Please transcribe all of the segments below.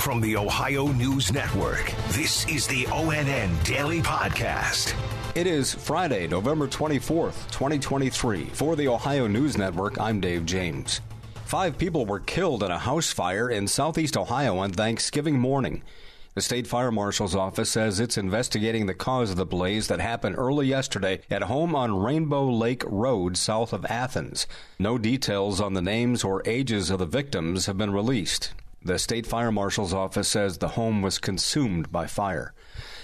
From the Ohio News Network, this is the ONN Daily Podcast. It is Friday, November 24th, 2023. For the Ohio News Network, I'm Dave James. Five people were killed in a house fire in southeast Ohio on Thanksgiving morning. The state fire marshal's office says it's investigating the cause of the blaze that happened early yesterday at home on Rainbow Lake Road south of Athens. No details on the names or ages of the victims have been released. The state fire marshal's office says the home was consumed by fire.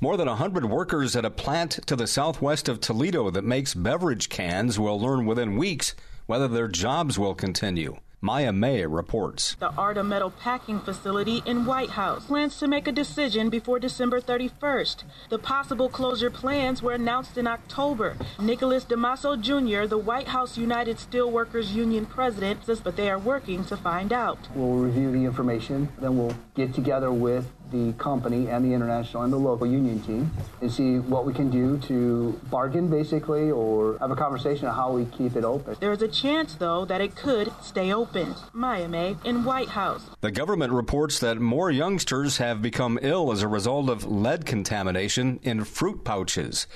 More than 100 workers at a plant to the southwest of Toledo that makes beverage cans will learn within weeks whether their jobs will continue. Maya May reports. The Ardagh Metal Packing Facility in White House plans to make a decision before December 31st. The possible closure plans were announced in October. Nicholas DeMasso Jr., the White House United Steelworkers Union president, says but they are working to find out. We'll review the information, then we'll get together with the company and the international and the local union team and see what we can do to bargain basically or have a conversation on how we keep it open. There is a chance though that it could stay open. Maya May in White House. The government reports that more youngsters have become ill as a result of lead contamination in fruit pouches.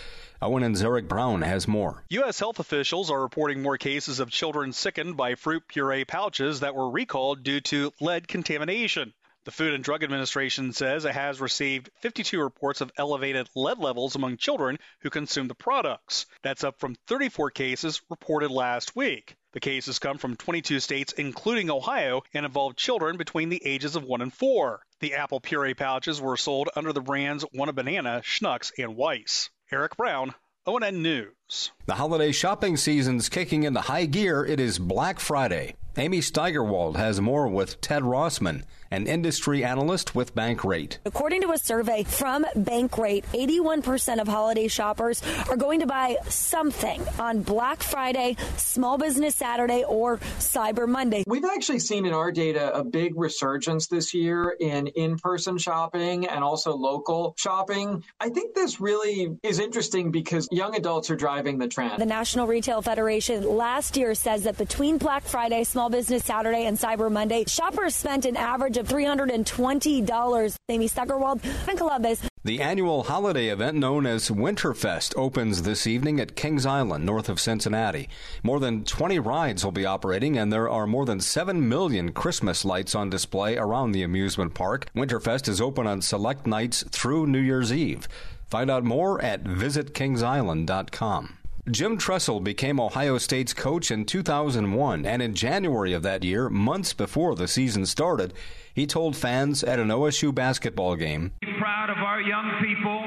ONN's Eric Brown has more. U.S. health officials are reporting more cases of children sickened by fruit puree pouches that were recalled due to lead contamination. The Food and Drug Administration says it has received 52 reports of elevated lead levels among children who consume the products. That's up from 34 cases reported last week. The cases come from 22 states, including Ohio, and involve children between the ages of 1 and 4. The apple puree pouches were sold under the brands WanaBana, Schnucks, and Weis. Eric Brown, ONN News. The holiday shopping season's kicking into high gear. It is Black Friday. Amy Steigerwald has more with Ted Rossman, an industry analyst with Bankrate. According to a survey from Bankrate, 81% of holiday shoppers are going to buy something on Black Friday, Small Business Saturday, or Cyber Monday. We've actually seen in our data a big resurgence this year in in person shopping and also local shopping. I think this really is interesting because young adults are driving the trend. The National Retail Federation last year says that between Black Friday, Small Business Saturday, and Cyber Monday, shoppers spent an average of $320. Amy Steigerwald in Columbus. The annual holiday event known as Winterfest opens this evening at Kings Island, north of Cincinnati. More than 20 rides will be operating, and there are more than 7 million Christmas lights on display around the amusement park. Winterfest is open on select nights through New Year's Eve. Find out more at visitkingsisland.com. Jim Tressel became Ohio State's coach in 2001, and in January of that year, months before the season started, he told fans at an OSU basketball game, Proud of our young people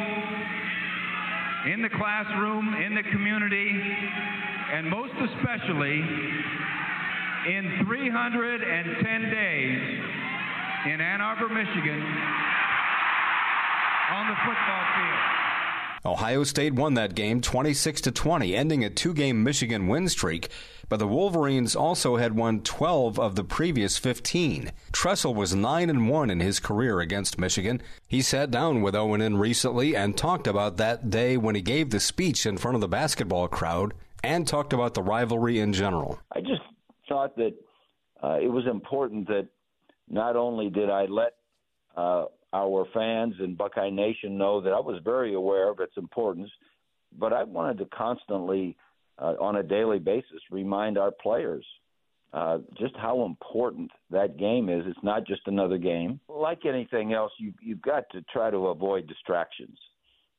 in the classroom, in the community, and most especially in 310 days in Ann Arbor, Michigan, on the football field. Ohio State won that game 26 to 20, ending a two-game Michigan win streak, but the Wolverines also had won 12 of the previous 15. Tressel was 9 and 1 in his career against Michigan. He sat down with ONN recently and talked about that day when he gave the speech in front of the basketball crowd and talked about the rivalry in general. I just thought that uh, it was important that not only did I let uh, our fans and Buckeye Nation know that I was very aware of its importance, but I wanted to constantly, uh, on a daily basis, remind our players uh, just how important that game is. It's not just another game. Like anything else, you, you've got to try to avoid distractions,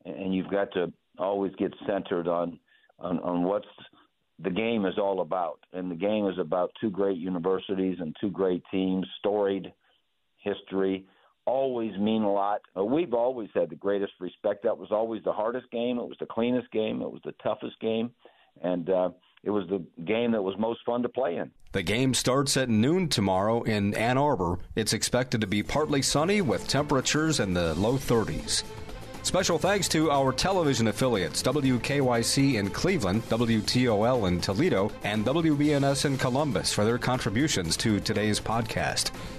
and you've got to always get centered on on, on what's the game is all about. And the game is about two great universities and two great teams, storied history always mean a lot. Uh, we've always had the greatest respect. That was always the hardest game. It was the cleanest game. It was the toughest game, and uh, it was the game that was most fun to play in. The game starts at noon tomorrow in Ann Arbor. It's expected to be partly sunny with temperatures in the low 30s. Special thanks to our television affiliates WKYC in Cleveland, WTOL in Toledo, and WBNS in Columbus for their contributions to today's podcast.